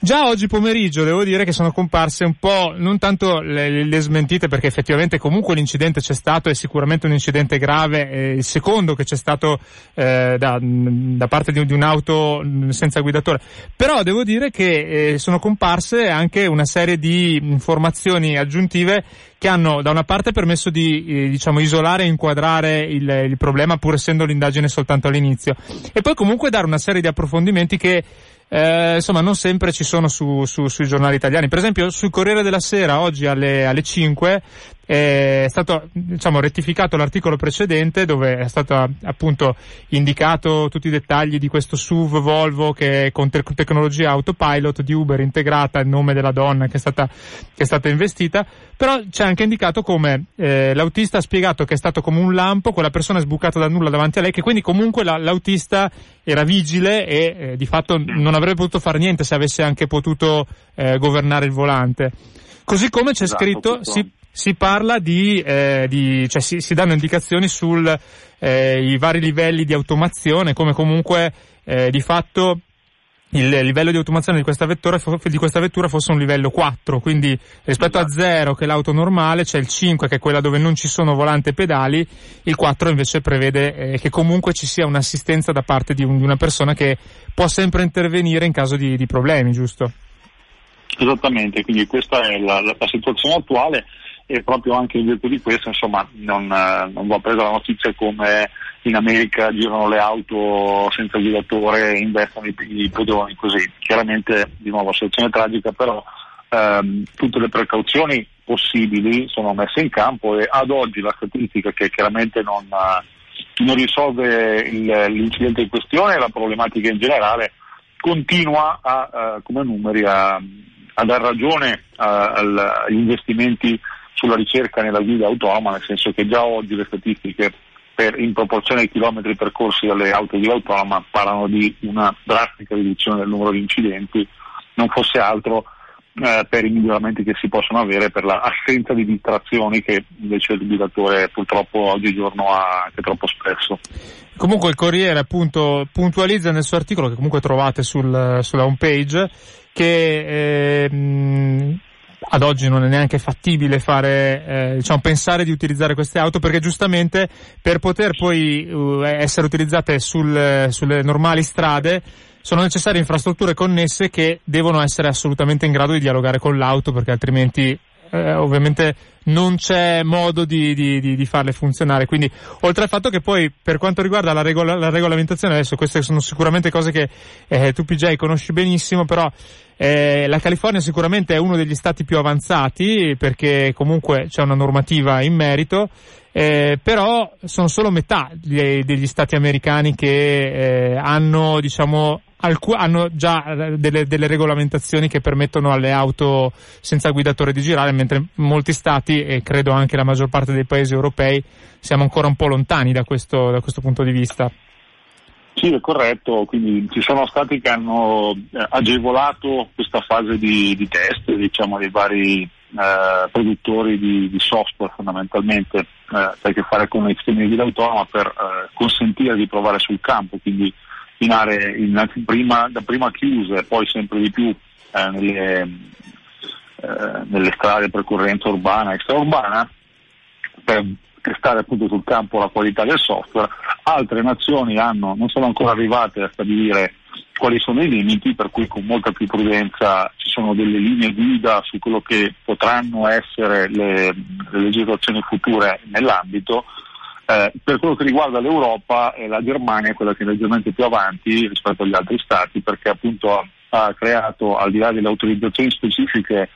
Già oggi pomeriggio devo dire che sono comparse un po', non tanto le, le smentite perché effettivamente comunque l'incidente c'è stato, è sicuramente un incidente grave, è il secondo che c'è stato eh, da, da parte di, di un'auto senza guidatore, però devo dire che eh, sono comparse anche una serie di informazioni aggiuntive che hanno da una parte permesso di eh, diciamo isolare e inquadrare il, il problema pur essendo l'indagine soltanto all'inizio e poi comunque dare una serie di approfondimenti che eh, insomma non sempre ci sono su, su, sui giornali italiani. Per esempio sul Corriere della Sera oggi alle, alle 5 è stato diciamo rettificato l'articolo precedente dove è stato appunto indicato tutti i dettagli di questo SUV Volvo che con te- tecnologia autopilot di Uber integrata il nome della donna che è stata, che è stata investita. Però c'è anche indicato come eh, l'autista ha spiegato che è stato come un lampo quella persona è sbucata da nulla davanti a lei che quindi comunque la, l'autista era vigile e eh, di fatto non avrebbe potuto fare niente se avesse anche potuto eh, governare il volante. Così come c'è Esatto, scritto si, si parla di, eh, di cioè si, si danno indicazioni sul eh, vari livelli di automazione, come comunque eh, di fatto il livello di automazione di questa, vettura, di questa vettura fosse un livello 4, quindi rispetto a 0 che è l'auto normale c'è il 5 che è quella dove non ci sono volante e pedali, il 4 invece prevede eh, che comunque ci sia un'assistenza da parte di, un- di una persona che può sempre intervenire in caso di, di problemi, giusto? Esattamente, quindi questa è la, la- la situazione attuale e proprio anche in virtù di questo insomma non, eh, non va presa la notizia come in America girano le auto senza guidatore e investono i, i pedoni così. Chiaramente di nuovo situazione tragica però ehm, tutte le precauzioni possibili sono messe in campo e ad oggi la statistica che chiaramente non, eh, non risolve il- l'incidente in questione e la problematica in generale continua a, eh, come numeri a, a dar ragione eh, al- agli investimenti sulla ricerca nella guida autonoma, nel senso che già oggi le statistiche per, in proporzione ai chilometri percorsi dalle auto di guida autonoma parlano di una drastica riduzione del numero di incidenti, non fosse altro eh, per i miglioramenti che si possono avere per l'assenza di distrazioni che invece il guidatore purtroppo oggigiorno ha anche troppo spesso. Comunque il Corriere appunto puntualizza nel suo articolo che comunque trovate sul, sulla homepage che ehm, ad oggi non è neanche fattibile fare, eh, diciamo, pensare di utilizzare queste auto perché giustamente per poter poi uh, essere utilizzate sul- sulle normali strade sono necessarie infrastrutture connesse che devono essere assolutamente in grado di dialogare con l'auto perché altrimenti eh, ovviamente non c'è modo di, di, di, di farle funzionare. Quindi, oltre al fatto che poi, per quanto riguarda la, regola- la regolamentazione, adesso queste sono sicuramente cose che eh, tu PJ conosci benissimo, però eh, la California sicuramente è uno degli stati più avanzati perché comunque c'è una normativa in merito. Eh, però sono solo metà dei- degli stati americani che eh, hanno, diciamo, alcu- hanno già eh, delle, delle regolamentazioni che permettono alle auto senza guidatore di girare, mentre molti stati, e credo anche la maggior parte dei paesi europei, siamo ancora un po' lontani da questo, da questo punto di vista. Sì, è corretto, quindi ci sono stati che hanno eh, agevolato questa fase di, di test, diciamo, dei vari eh, produttori di, di software fondamentalmente, eh, a che fare con i sistemi di guida autonoma per eh, consentire di provare sul campo, quindi in aree in- prima, da prima chiuse poi sempre di più eh, nelle, eh, nelle strade percorrenza urbana e extraurbana per testare appunto sul campo la qualità del software. Altre nazioni hanno, non sono ancora arrivate a stabilire quali sono i limiti, per cui con molta più prudenza ci sono delle linee guida su quello che potranno essere le, le legislazioni future nell'ambito. Eh, per quello che riguarda l'Europa, eh, la Germania è quella che è leggermente più avanti rispetto agli altri stati perché appunto ha, ha creato, al di là delle autorizzazioni specifiche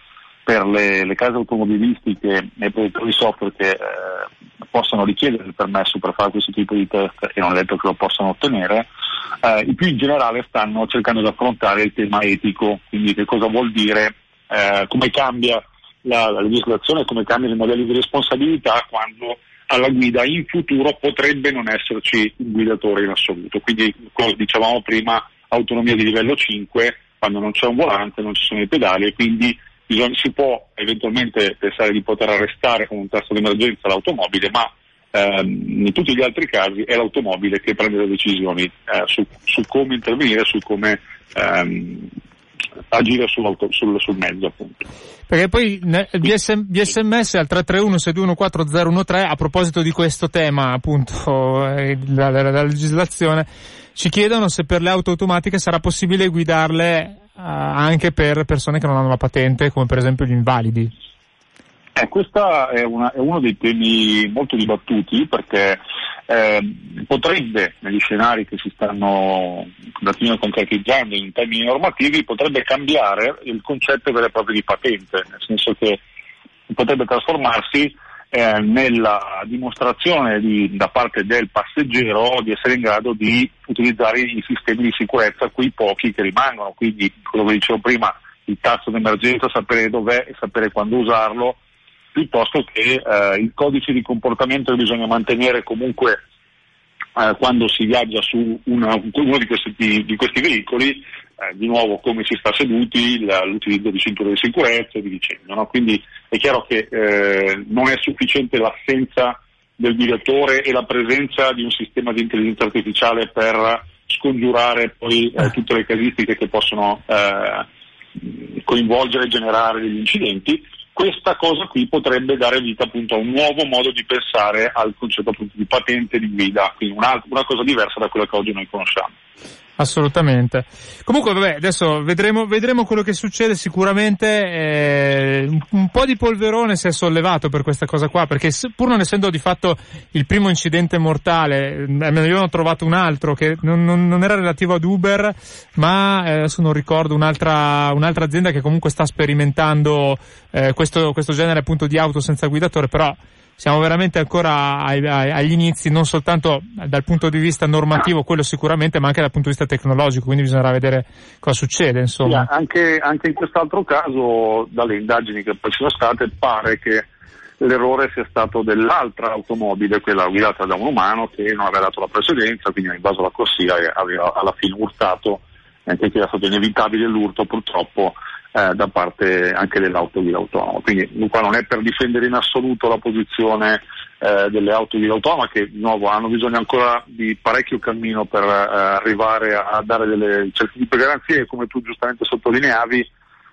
per le, le case automobilistiche e i produttori software che eh, possano richiedere il permesso per fare questo tipo di test e non è detto che lo possano ottenere, eh, i più in generale stanno cercando di affrontare il tema etico, quindi che cosa vuol dire, eh, come cambia la, la legislazione, come cambiano i modelli di responsabilità quando alla guida in futuro potrebbe non esserci un guidatore in assoluto. Quindi, come dicevamo prima, autonomia di livello 5, quando non c'è un volante, non ci sono i pedali e quindi bisogna- si può eventualmente pensare di poter arrestare con un tasto d'emergenza l'automobile, ma ehm, in tutti gli altri casi è l'automobile che prende le decisioni eh, su, su come intervenire, su come ehm, agire sul, sul mezzo appunto. Perché poi via, SM via sms al 331 6214013 a proposito di questo tema appunto eh, la, la- la legislazione ci chiedono se per le auto automatiche sarà possibile guidarle anche per persone che non hanno la patente come per esempio gli invalidi. Eh, questo è, è uno dei temi molto dibattuti perché eh, potrebbe, negli scenari che si stanno concretizzando in termini normativi, potrebbe cambiare il concetto vero e proprio di patente, nel senso che potrebbe trasformarsi eh, nella dimostrazione di- da parte del passeggero di essere in grado di utilizzare i sistemi di sicurezza, quei pochi che rimangono, quindi quello che dicevo prima, il tasto d'emergenza, sapere dov'è e sapere quando usarlo, piuttosto che eh, il codice di comportamento che bisogna mantenere comunque eh, quando si viaggia su una- uno di questi, di, di questi veicoli, eh, di nuovo come si sta seduti, la- l'utilizzo di cinture di sicurezza e via dicendo. no? Quindi è chiaro che eh, non è sufficiente l'assenza del direttore e la presenza di un sistema di intelligenza artificiale per scongiurare poi eh, tutte le casistiche che possono eh, coinvolgere e generare degli incidenti. Questa cosa qui potrebbe dare vita appunto a un nuovo modo di pensare al concetto appunto di patente di guida, quindi una, una cosa diversa da quella che oggi noi conosciamo. Assolutamente. Comunque, vabbè, adesso vedremo, vedremo quello che succede. Sicuramente eh, un, po' di polverone si è sollevato per questa cosa qua, perché pur non essendo di fatto il primo incidente mortale, eh, me ne avevano trovato un altro che non, non- non era relativo ad Uber, ma eh, adesso non ricordo un'altra, un'altra azienda che comunque sta sperimentando eh, questo, questo genere appunto di auto senza guidatore, però siamo veramente ancora ai- ai- agli inizi, non soltanto dal punto di vista normativo, quello sicuramente, ma anche dal punto di vista tecnologico, quindi bisognerà vedere cosa succede. Sì, anche, anche in quest'altro caso, dalle indagini che poi ci sono state, pare che l'errore sia stato dell'altra automobile, quella guidata da un umano che non aveva dato la precedenza, quindi ha invaso la corsia e aveva alla fine urtato, anche qui è stato inevitabile l'urto purtroppo eh, da parte anche dell'auto guida autonoma. Quindi qua non è per difendere in assoluto la posizione eh, delle auto guida autonoma che di nuovo hanno bisogno ancora di parecchio cammino per eh, arrivare a, a dare delle certi tipi di garanzie come tu giustamente sottolineavi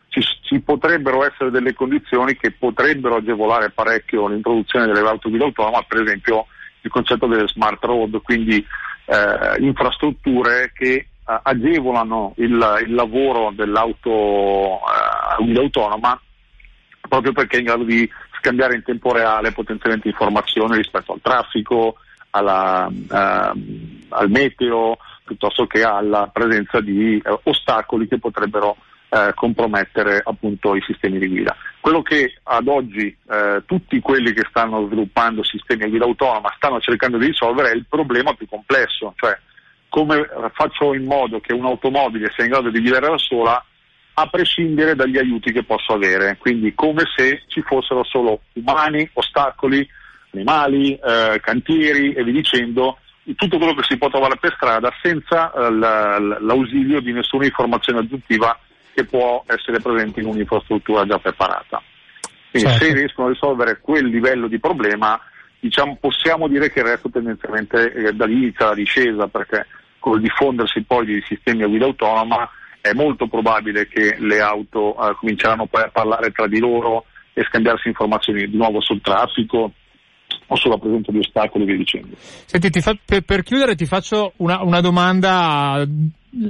ci, ci potrebbero essere delle condizioni che potrebbero agevolare parecchio l'introduzione delle auto guida autonoma, per esempio il concetto delle smart road, quindi eh, infrastrutture che agevolano il, il lavoro dell'auto eh, guida autonoma proprio perché è in grado di scambiare in tempo reale potenzialmente informazioni rispetto al traffico, alla, ehm, al meteo, piuttosto che alla presenza di eh, ostacoli che potrebbero eh, compromettere appunto i sistemi di guida. Quello che ad oggi eh, tutti quelli che stanno sviluppando sistemi a guida autonoma stanno cercando di risolvere è il problema più complesso, cioè come faccio in modo che un'automobile sia in grado di guidare da sola a prescindere dagli aiuti che posso avere, quindi come se ci fossero solo umani, ostacoli, animali, eh, cantieri e via dicendo, tutto quello che si può trovare per strada senza eh, la- la- l'ausilio di nessuna informazione aggiuntiva che può essere presente in un'infrastruttura già preparata. Quindi Certo. se riescono a risolvere quel livello di problema, diciamo, possiamo dire che il resto tendenzialmente eh, da lì inizia la discesa, perché col diffondersi poi di sistemi a guida autonoma è molto probabile che le auto eh, cominceranno poi a parlare tra di loro e scambiarsi informazioni di nuovo sul traffico o sulla presenza di ostacoli e via dicendo. Senti, ti fa- per, per chiudere ti faccio una, una domanda,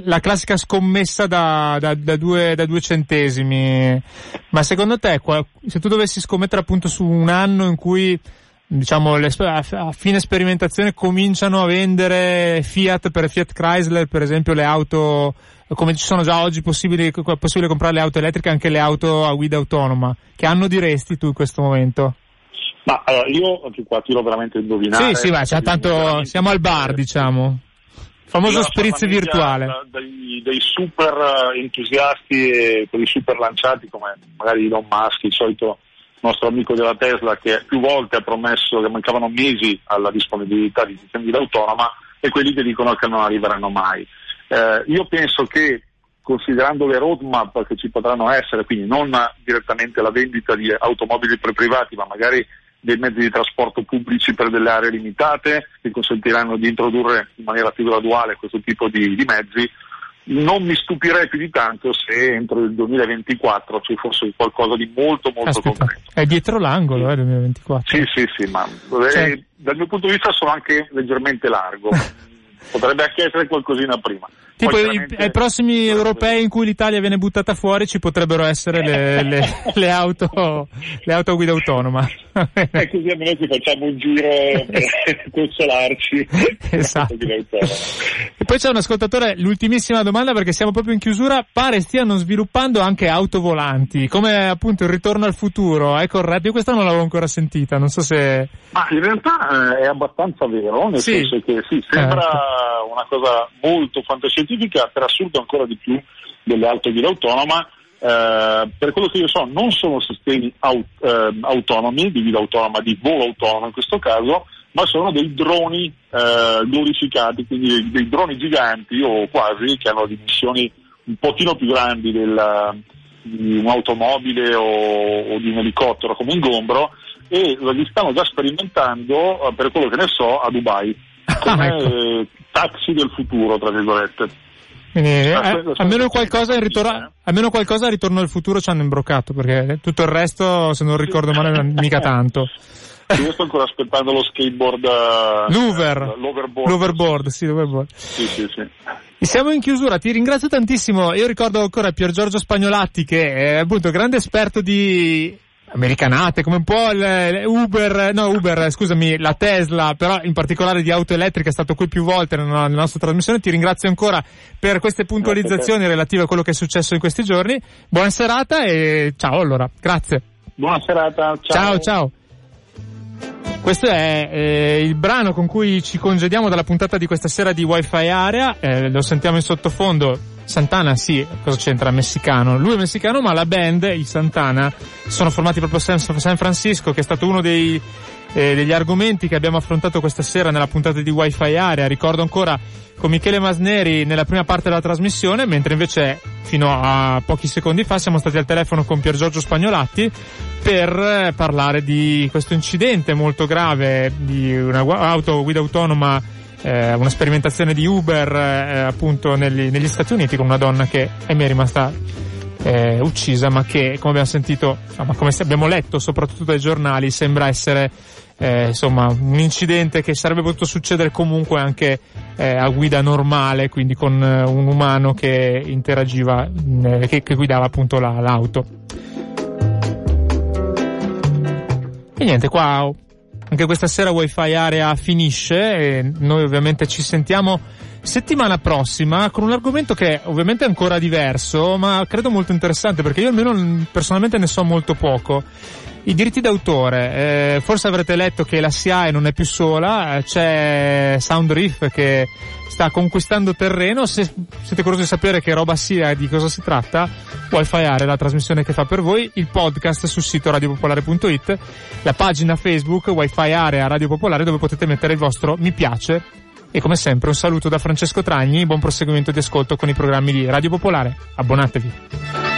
la classica scommessa da, da- da due, da due centesimi. Ma secondo te, se tu dovessi scommettere appunto su un anno in cui diciamo le, a, fine sperimentazione cominciano a vendere Fiat per Fiat Chrysler per esempio le auto come ci sono già oggi possibili, è possibile comprare le auto elettriche anche le auto a guida autonoma che anno diresti tu in questo momento? Ma allora, io anche qua tiro veramente a indovinare. Sì, sì, ma c'è tanto, siamo al bar, diciamo. Famoso spritz virtuale. Dei, dei super eh, entusiasti e quelli super lanciati come magari Elon Musk, il solito nostro amico della Tesla che più volte ha promesso che mancavano mesi alla disponibilità di sistemi autonoma e quelli che dicono che non arriveranno mai. Eh, io penso che considerando le roadmap che ci potranno essere, quindi non direttamente la vendita di automobili per privati, ma magari dei mezzi di trasporto pubblici per delle aree limitate che consentiranno di introdurre in maniera più graduale questo tipo di, di mezzi, non mi stupirei più di tanto se entro il 2024 ci fosse qualcosa di molto molto Aspetta, concreto. è dietro l'angolo, eh, 2024. Sì, sì, sì, ma eh, Cioè- dal mio punto di vista sono anche leggermente largo. Potrebbe anche essere qualcosina prima. Tipo chiaramente- ai prossimi europei in cui l'Italia viene buttata fuori ci potrebbero essere le, le- le auto, le auto a guida autonoma. E così almeno ci facciamo un giro per consolarci. Esatto. E poi c'è un ascoltatore, l'ultimissima domanda perché siamo proprio in chiusura, pare stiano sviluppando anche auto volanti, come appunto il ritorno al futuro, è corretto? Io questa non l'avevo ancora sentita, non so se... Ma in realtà eh, è abbastanza vero, nel Sì. senso che sì, sembra Certo. una cosa molto fantascientifica, per assurdo ancora di più delle auto guida autonoma. eh, per quello che io so non sono sistemi au- eh, autonomi, di guida autonoma, di volo autonomo in questo caso, ma sono dei droni eh, glorificati, quindi dei, dei droni giganti o quasi che hanno dimensioni un pochino più grandi del, di un'automobile o, o di un elicottero come ingombro e li stanno già sperimentando, eh, per quello che ne so, a Dubai, come ecco. eh, taxi del futuro, tra virgolette. Quindi, eh, Aspetta, almeno, qualcosa ritorno, eh. almeno qualcosa a ritorno al futuro ci hanno imbroccato, perché tutto il resto, se non ricordo male, mica tanto. Io sto ancora aspettando lo skateboard. eh, L'Uber. L'overboard. L'overboard, sì, l'overboard. Sì, sì, sì. Siamo in chiusura, ti ringrazio tantissimo. Io ricordo ancora Pier Giorgio Spagnolatti che è appunto grande esperto di americanate, come un po' il Uber, no Uber, scusami, la Tesla, però in particolare di auto elettriche è stato qui più volte nella, nella nostra trasmissione. Ti ringrazio ancora per queste puntualizzazioni relative a quello che è successo in questi giorni. Buona serata e ciao allora, grazie. Buona serata. Ciao ciao. Questo è eh, il brano con cui ci congediamo dalla puntata di questa sera di Wi-Fi Area, eh, lo sentiamo in sottofondo. Santana, sì, cosa c'entra? Messicano. Lui è messicano, ma la band, i Santana, sono formati proprio a San, Francisco, che è stato uno dei, eh, degli argomenti che abbiamo affrontato questa sera nella puntata di Wi-Fi Area. Ricordo ancora con Michele Masneri nella prima parte della trasmissione, mentre invece fino a pochi secondi fa siamo stati al telefono con Pier Giorgio Spagnolatti per eh, parlare di questo incidente molto grave di una gua- auto guida autonoma, eh, una sperimentazione di Uber eh, appunto negli, negli Stati Uniti con una donna che ahimè è rimasta eh, uccisa ma che come abbiamo sentito, insomma come abbiamo letto soprattutto dai giornali sembra essere eh, insomma un incidente che sarebbe potuto succedere comunque anche eh, a guida normale, quindi con eh, un umano che interagiva, eh, che, che guidava appunto la- l'auto. E niente, qua anche questa sera Wi-Fi Area finisce e noi ovviamente ci sentiamo settimana prossima con un argomento che ovviamente è ancora diverso, ma credo molto interessante perché io almeno personalmente ne so molto poco. I diritti d'autore, eh, forse avrete letto che la SIAE non è più sola, eh, c'è Soundriff che sta conquistando terreno, se siete curiosi di sapere che roba sia e di cosa si tratta, Wi-Fi Area, la trasmissione che fa per voi, il podcast sul sito radiopopolare.it, la pagina Facebook Wi-Fi Area Radio Popolare dove potete mettere il vostro mi piace e come sempre un saluto da Francesco Tragni, buon proseguimento di ascolto con i programmi di Radio Popolare. Abbonatevi.